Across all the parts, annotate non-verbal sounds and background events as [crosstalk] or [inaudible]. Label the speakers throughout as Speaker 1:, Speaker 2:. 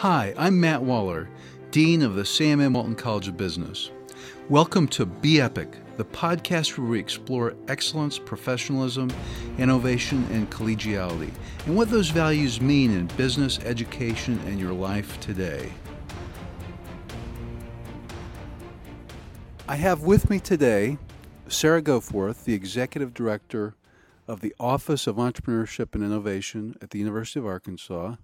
Speaker 1: Hi, I'm Matt Waller, Dean of the Sam M. Walton College of Business. Welcome to Be Epic, the podcast where we explore excellence, professionalism, innovation, and collegiality, and what those values mean in business, education, and your life today. I have with me today Sarah Goforth, the Executive Director of the Office of Entrepreneurship and Innovation at the University of Arkansas,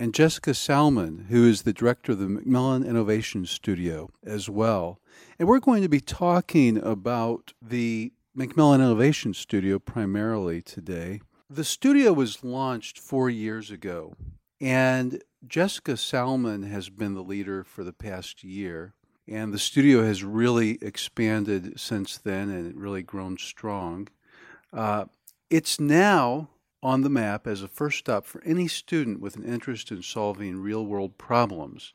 Speaker 1: and Jessica Salmon, who is the director of the McMillon Innovation Studio as well. And we're going to be talking about the McMillon Innovation Studio primarily today. The studio was launched four years ago, and Jessica Salmon has been the leader for the past year. And the studio has really expanded since then and really grown strong. Uh, it's now on the map as a first stop for any student with an interest in solving real world problems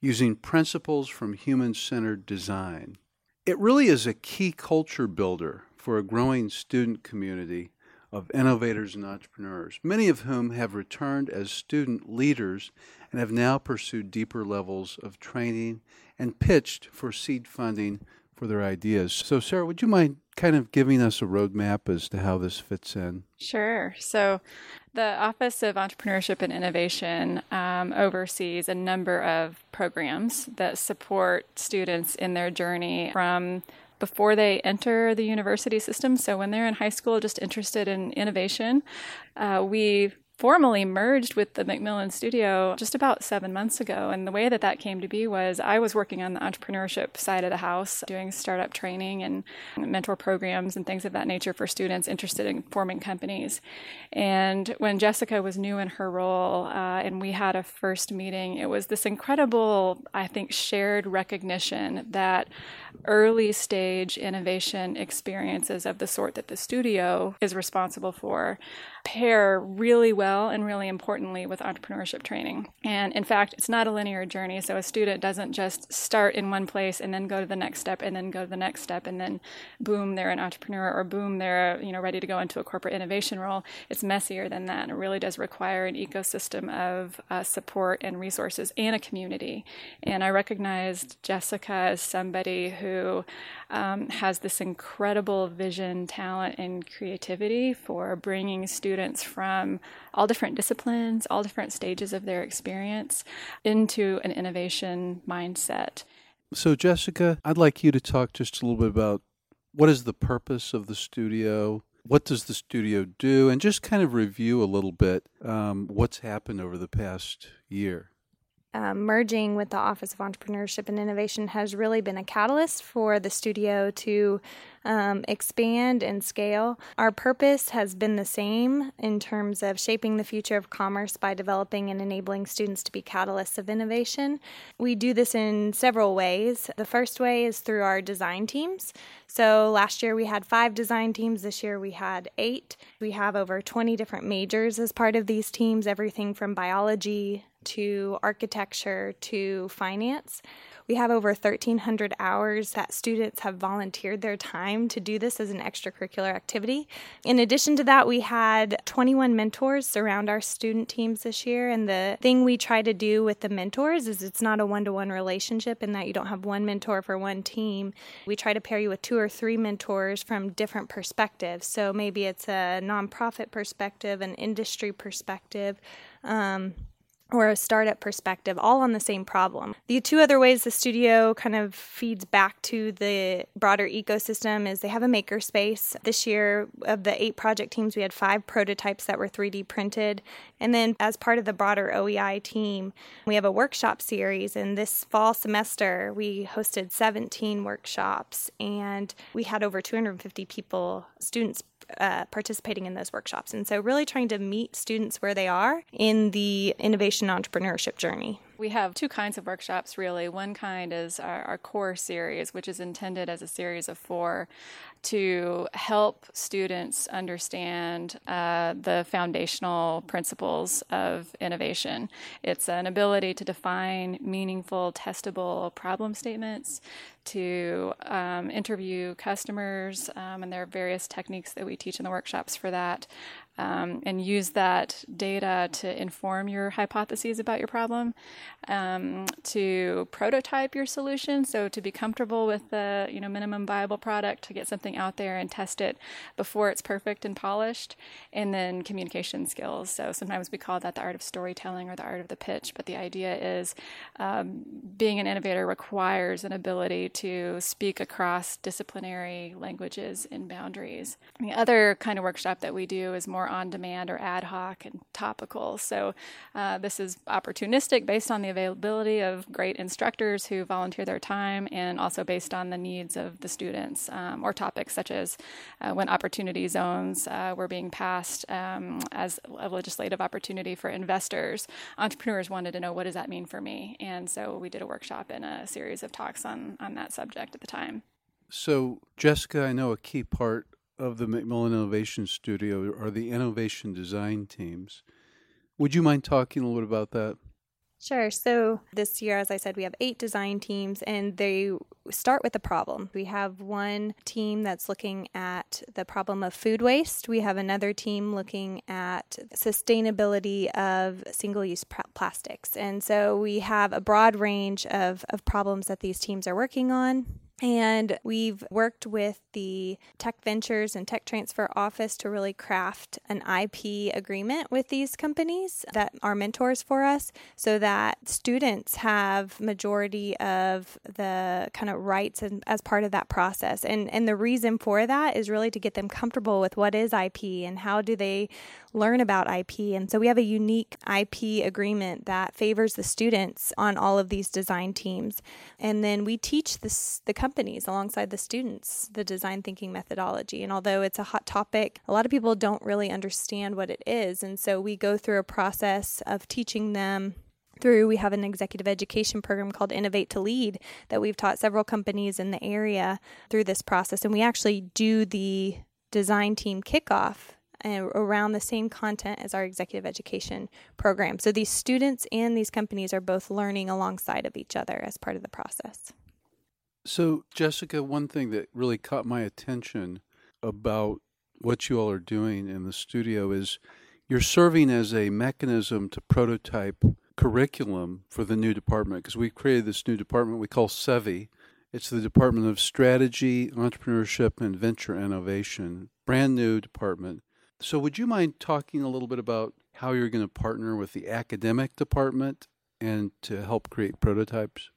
Speaker 1: using principles from human centered design. It really is a key culture builder for a growing student community of innovators and entrepreneurs, many of whom have returned as student leaders and have now pursued deeper levels of training and pitched for seed funding for their ideas. So, Sarah, would you mind kind of giving us a roadmap as to how this fits in?
Speaker 2: Sure. So, the Office of Entrepreneurship and Innovation um, oversees a number of programs that support students in their journey from before they enter the university system. So, when they're in high school, just interested in innovation, uh, we formally merged with the McMillon studio just about seven months ago. And the way that that came to be was I was working on the entrepreneurship side of the house, doing startup training and mentor programs and things of that nature for students interested in forming companies. And when Jessica was new in her role uh, and we had a first meeting, it was this incredible, I think, shared recognition that early stage innovation experiences of the sort that the studio is responsible for pair really well and really importantly with entrepreneurship training. And in fact, it's not a linear journey. So a student doesn't just start in one place and then go to the next step and then go to the next step and then boom, they're an entrepreneur or boom, they're you know ready to go into a corporate innovation role. It's messier than that. It really does require an ecosystem of uh, support and resources and a community. And I recognized Jessica as somebody who um, has this incredible vision, talent, and creativity for bringing students from all different disciplines, all different stages of their experience into an innovation mindset.
Speaker 1: So, Jessica, I'd like you to talk just a little bit about what is the purpose of the studio? What does the studio do? And just kind of review a little bit um, what's happened over the past year
Speaker 3: um, merging with the Office of Entrepreneurship and Innovation has really been a catalyst for the studio to um, expand and scale. Our purpose has been the same in terms of shaping the future of commerce by developing and enabling students to be catalysts of innovation. We do this in several ways. The first way is through our design teams. So last year we had five design teams, this year we had eight. We have over 20 different majors as part of these teams, everything from biology to architecture to finance. We have over 1,300 hours that students have volunteered their time to do this as an extracurricular activity. In addition to that, we had 21 mentors surround our student teams this year. And the thing we try to do with the mentors is it's not a one to one relationship in that you don't have one mentor for one team. We try to pair you with two or three mentors from different perspectives. So maybe it's a nonprofit perspective, an industry perspective. Um, or a startup perspective, all on the same problem. The two other ways the studio kind of feeds back to the broader ecosystem is they have a makerspace. This year, of the eight project teams, we had five prototypes that were 3D printed. And then, as part of the broader OEI team, we have a workshop series. And this fall semester, we hosted 17 workshops and we had over 250 people, students uh, participating in those workshops. And so, really trying to meet students where they are in the innovation entrepreneurship journey.
Speaker 2: We have two kinds of workshops, really. One kind is our, our, core series, which is intended as a series of four to help students understand uh, the foundational principles of innovation. It's an ability to define meaningful, testable problem statements, to um, interview customers, um, and there are various techniques that we teach in the workshops for that, um, and use that data to inform your hypotheses about your problem, um, to prototype your solution, so to be comfortable with the you know minimum viable product, to get something out there and test it before it's perfect and polished, and then communication skills. So sometimes we call that the art of storytelling or the art of the pitch, but the idea is um, being an innovator requires an ability to speak across disciplinary languages and boundaries. The other kind of workshop that we do is more on demand or ad hoc and topical. So uh, this is opportunistic based on the availability of great instructors who volunteer their time and also based on the needs of the students um, or topics such as uh, when opportunity zones uh, were being passed um, as a legislative opportunity for investors. Entrepreneurs wanted to know what does that mean for me? And so we did a workshop and a series of talks on, on that that subject at the time.
Speaker 1: So, Jessica, I know a key part of the McMillon Innovation Studio are the innovation design teams. Would you mind talking a little bit about that?
Speaker 3: Sure. So this year, as I said, we have eight design teams and they start with a problem. We have one team that's looking at the problem of food waste. We have another team looking at sustainability of single use plastics. And so we have a broad range of, of problems that these teams are working on. And we've worked with the Tech Ventures and Tech Transfer Office to really craft an IP agreement with these companies that are mentors for us so that students have majority of the kind of rights as part of that process. And and the reason for that is really to get them comfortable with what is IP and how do they learn about IP. And so we have a unique IP agreement that favors the students on all of these design teams. And then we teach this, the companies alongside the students the design thinking methodology. And although it's a hot topic, a lot of people don't really understand what it is. And so we go through a process of teaching them through we have an executive education program called innovate to lead that we've taught several companies in the area through this process and we actually do the design team kickoff uh, around the same content as our executive education program. So these students and these companies are both learning alongside of each other as part of the process.
Speaker 1: So, Jessica, one thing that really caught my attention about what you all are doing in the studio is you're serving as a mechanism to prototype curriculum for the new department because we created this new department we call SEVI. It's the Department of Strategy, Entrepreneurship, and Venture Innovation, brand new department. So, would you mind talking a little bit about how you're going to partner with the academic department and to help create prototypes?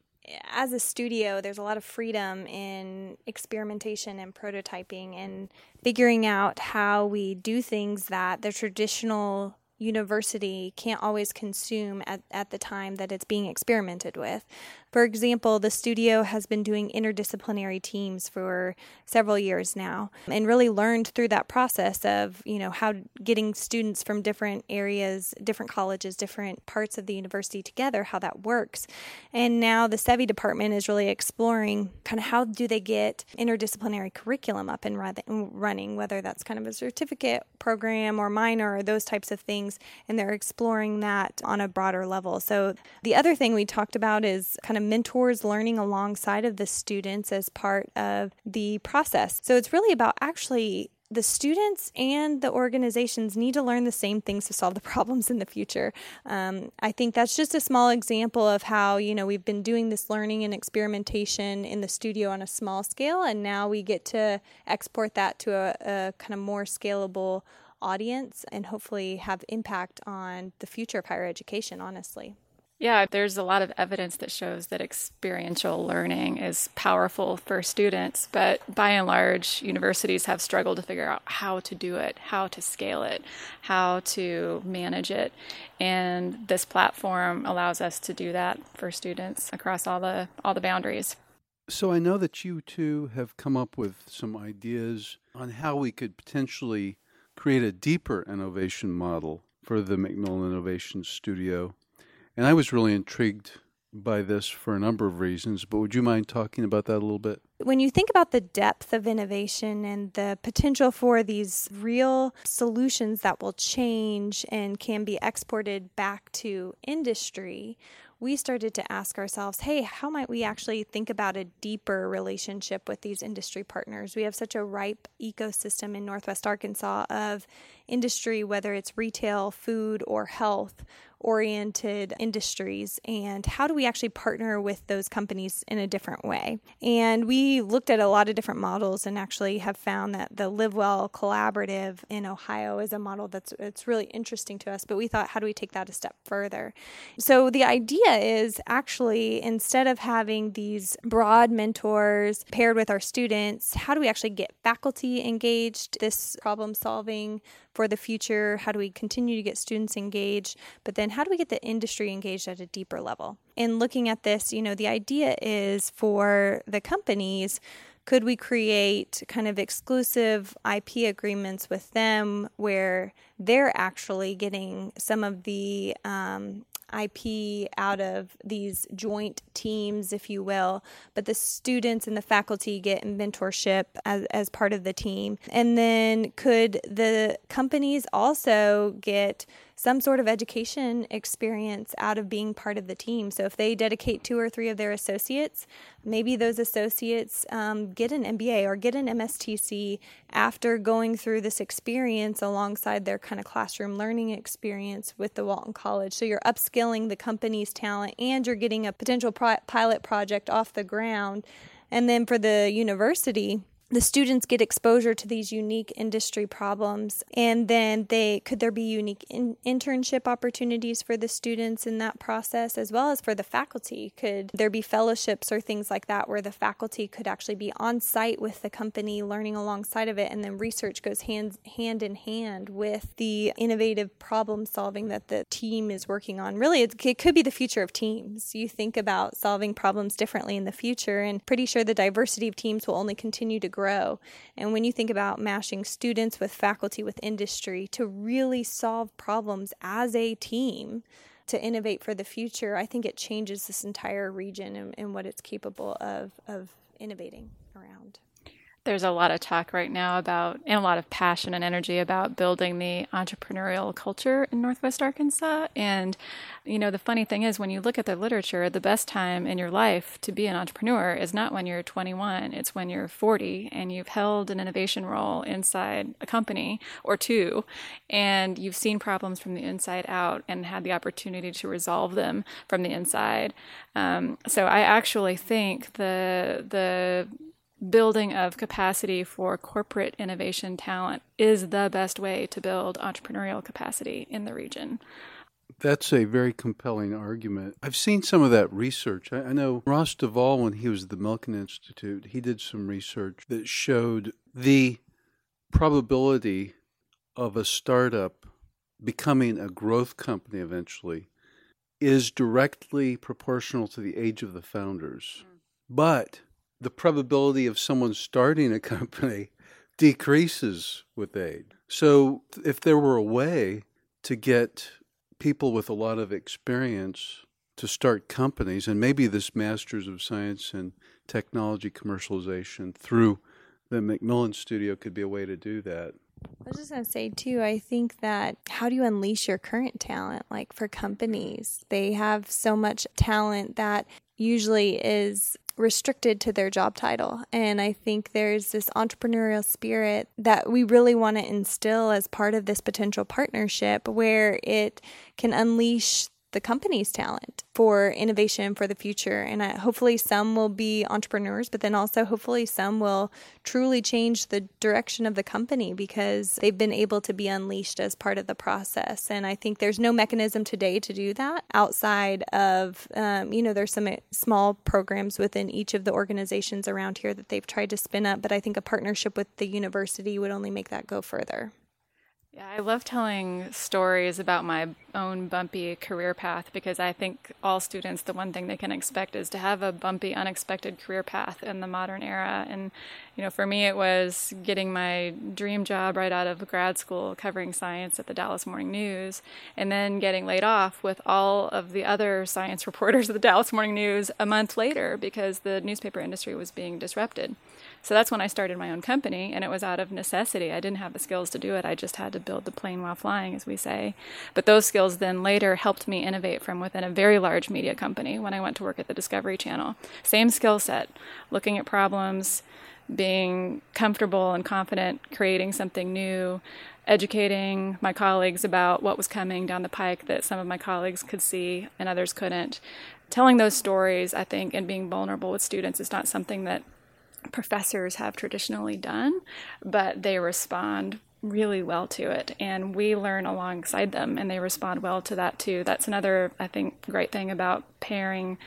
Speaker 3: As a studio, there's a lot of freedom in experimentation and prototyping and figuring out how we do things that the traditional university can't always consume at, at the time that it's being experimented with. For example, the studio has been doing interdisciplinary teams for several years now and really learned through that process of, you know, how getting students from different areas, different colleges, different parts of the university together, how that works. And now the SEVI department is really exploring kind of how do they get interdisciplinary curriculum up and running, whether that's kind of a certificate program or minor or those types of things. And they're exploring that on a broader level. So the other thing we talked about is kind of mentors learning alongside of the students as part of the process. So it's really about actually the students and the organizations need to learn the same things to solve the [laughs] problems in the future. Um, I think that's just a small example of how, you know, we've been doing this learning and experimentation in the studio on a small scale, and now we get to export that to a, a kind of more scalable audience and hopefully have impact on the future of higher education, honestly.
Speaker 2: Yeah, there's a lot of evidence that shows that experiential learning is powerful for students, but by and large, universities have struggled to figure out how to do it, how to scale it, how to manage it. And this platform allows us to do that for students across all the all the boundaries.
Speaker 1: So I know that you two have come up with some ideas on how we could potentially create a deeper innovation model for the McMillon Innovation Studio and I was really intrigued by this for a number of reasons, but would you mind talking about that a little bit?
Speaker 3: When you think about the depth of innovation and the potential for these real solutions that will change and can be exported back to industry, we started to ask ourselves, hey, how might we actually think about a deeper relationship with these industry partners? We have such a ripe ecosystem in Northwest Arkansas of industry, whether it's retail, food, or health, oriented industries and how do we actually partner with those companies in a different way and we looked at a lot of different models and actually have found that the live well collaborative in ohio is a model that's it's really interesting to us but we thought how do we take that a step further so the idea is actually instead of having these broad mentors paired with our students how do we actually get faculty engaged this problem solving for the future? How do we continue to get students engaged? But then how do we get the industry engaged at a deeper level? In looking at this, you know, the idea is for the companies could we create kind of exclusive IP agreements with them where they're actually getting some of the um, IP out of these joint teams, if you will, but the students and the faculty get mentorship as, as part of the team. And then could the companies also get some sort of education experience out of being part of the team. So if they dedicate two or three of their associates, maybe those associates um, get an MBA or get an MSTC after going through this experience alongside their kind of classroom learning experience with the Walton College. So you're upskilling the company's talent and you're getting a potential pro- pilot project off the ground. And then for the university, the students get exposure to these unique industry problems and then they could there be unique in, internship opportunities for the students in that process as well as for the faculty? Could there be fellowships or things like that where the faculty could actually be on site with the company learning alongside of it and then research goes hand hand in hand with the innovative problem solving that the team is working on? Really it, it could be the future of teams. You think about solving problems differently in the future and pretty sure the diversity of teams will only continue to grow. And when you think about mashing students with faculty with industry to really solve problems as a team, to innovate for the future, I think it changes this entire region and, and what it's capable of, of innovating around
Speaker 2: there's a lot of talk right now about and a lot of passion and energy about building the entrepreneurial culture in Northwest Arkansas. And, you know, the funny thing is when you look at the literature, the best time in your life to be an entrepreneur is not when you're 21, it's when you're 40 and you've held an innovation role inside a company or two and you've seen problems from the inside out and had the opportunity to resolve them from the inside. Um, so I actually think the the building of capacity for corporate innovation talent is the best way to build entrepreneurial capacity in the region.
Speaker 1: That's a very compelling argument. I've seen some of that research. I, know Ross DeVol, when he was at the Milken Institute, he did some research that showed the probability of a startup becoming a growth company eventually is directly proportional to the age of the founders. Mm. But the probability of someone starting a [laughs] company decreases with age. So, if there were a way to get people with a lot of experience to start companies, and maybe this Masters of Science and Technology commercialization through the McMillon Studio could be a way to do that.
Speaker 3: I was just going to say, too, I think that how do you unleash your current talent? Like for companies, they have so much talent that usually is restricted to their job title. And I think there's this entrepreneurial spirit that we really want to instill as part of this potential partnership where it can unleash the company's talent for innovation for the future. And I, hopefully, some will be entrepreneurs, but then also hopefully some will truly change the direction of the company because they've been able to be unleashed as part of the process. And I think there's no mechanism today to do that outside of, um, you know, there's some small programs within each of the organizations around here that they've tried to spin up, but I think a partnership with the university would only make that go further.
Speaker 2: Yeah, I love telling stories about my own bumpy career path because I think all students, the one thing they can expect is to have a bumpy, unexpected career path in the modern era. And, you know, for me, it was getting my dream job right out of grad school covering science at the Dallas Morning News, and then getting laid off with all of the other science [laughs] reporters at the Dallas Morning News a month later because the newspaper industry was being disrupted. So that's when I started my own company, and it was out of necessity. I didn't have the skills to do it. I just had to build the plane while flying, as we say. But those skills then later helped me innovate from within a very large media company when I went to work at the Discovery Channel. Same skill set, looking at problems, being comfortable and confident, creating something new, educating my colleagues about what was coming down the pike that some of my colleagues could see and others couldn't. Telling those stories, I think, and being vulnerable with students is not something that professors have traditionally done, but they respond really well to it and we learn alongside them and they respond well to that too. That's another I think great thing about pairing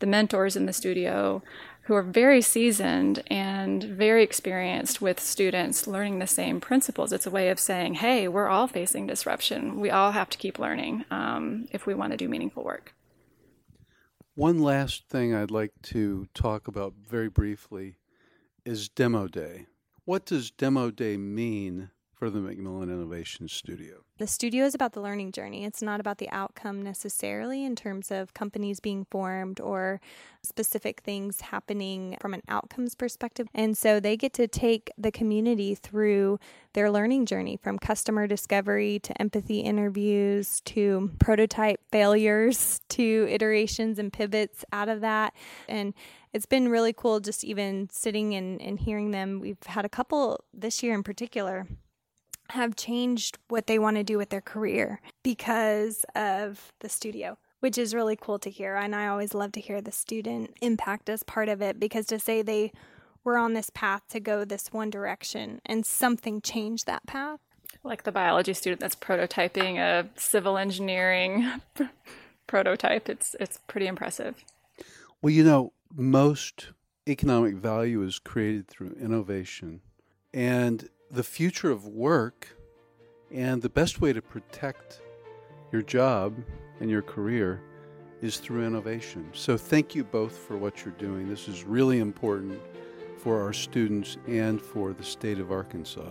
Speaker 2: the mentors in the studio who are very seasoned and very experienced with students learning the same principles. It's a way of saying, hey, we're all facing disruption. We all have to keep learning um, if we want to do meaningful work.
Speaker 1: One last thing I'd like to talk about very briefly is Demo Day. What does Demo Day mean for the McMillon Innovation Studio?
Speaker 3: The studio is about the learning journey. It's not about the outcome necessarily in terms of companies being formed or specific things happening from an outcomes perspective. And so they get to take the community through their learning journey from customer discovery to empathy interviews to prototype failures [laughs] to iterations and pivots out of that. And it's been really cool just even sitting and, and hearing them. We've had a couple this year in particular have changed what they want to do with their career because of the studio which is really cool to hear and i always love to hear the student impact as part of it because to say they were on this path to go this one direction and something changed that path.
Speaker 2: Like the biology student that's prototyping a civil engineering [laughs] prototype it's it's pretty impressive.
Speaker 1: Well you know most economic value is created through innovation and the future of work and the best way to protect your job and your career is through innovation. So, thank you both for what you're doing. This is really important for our students and for the state of Arkansas.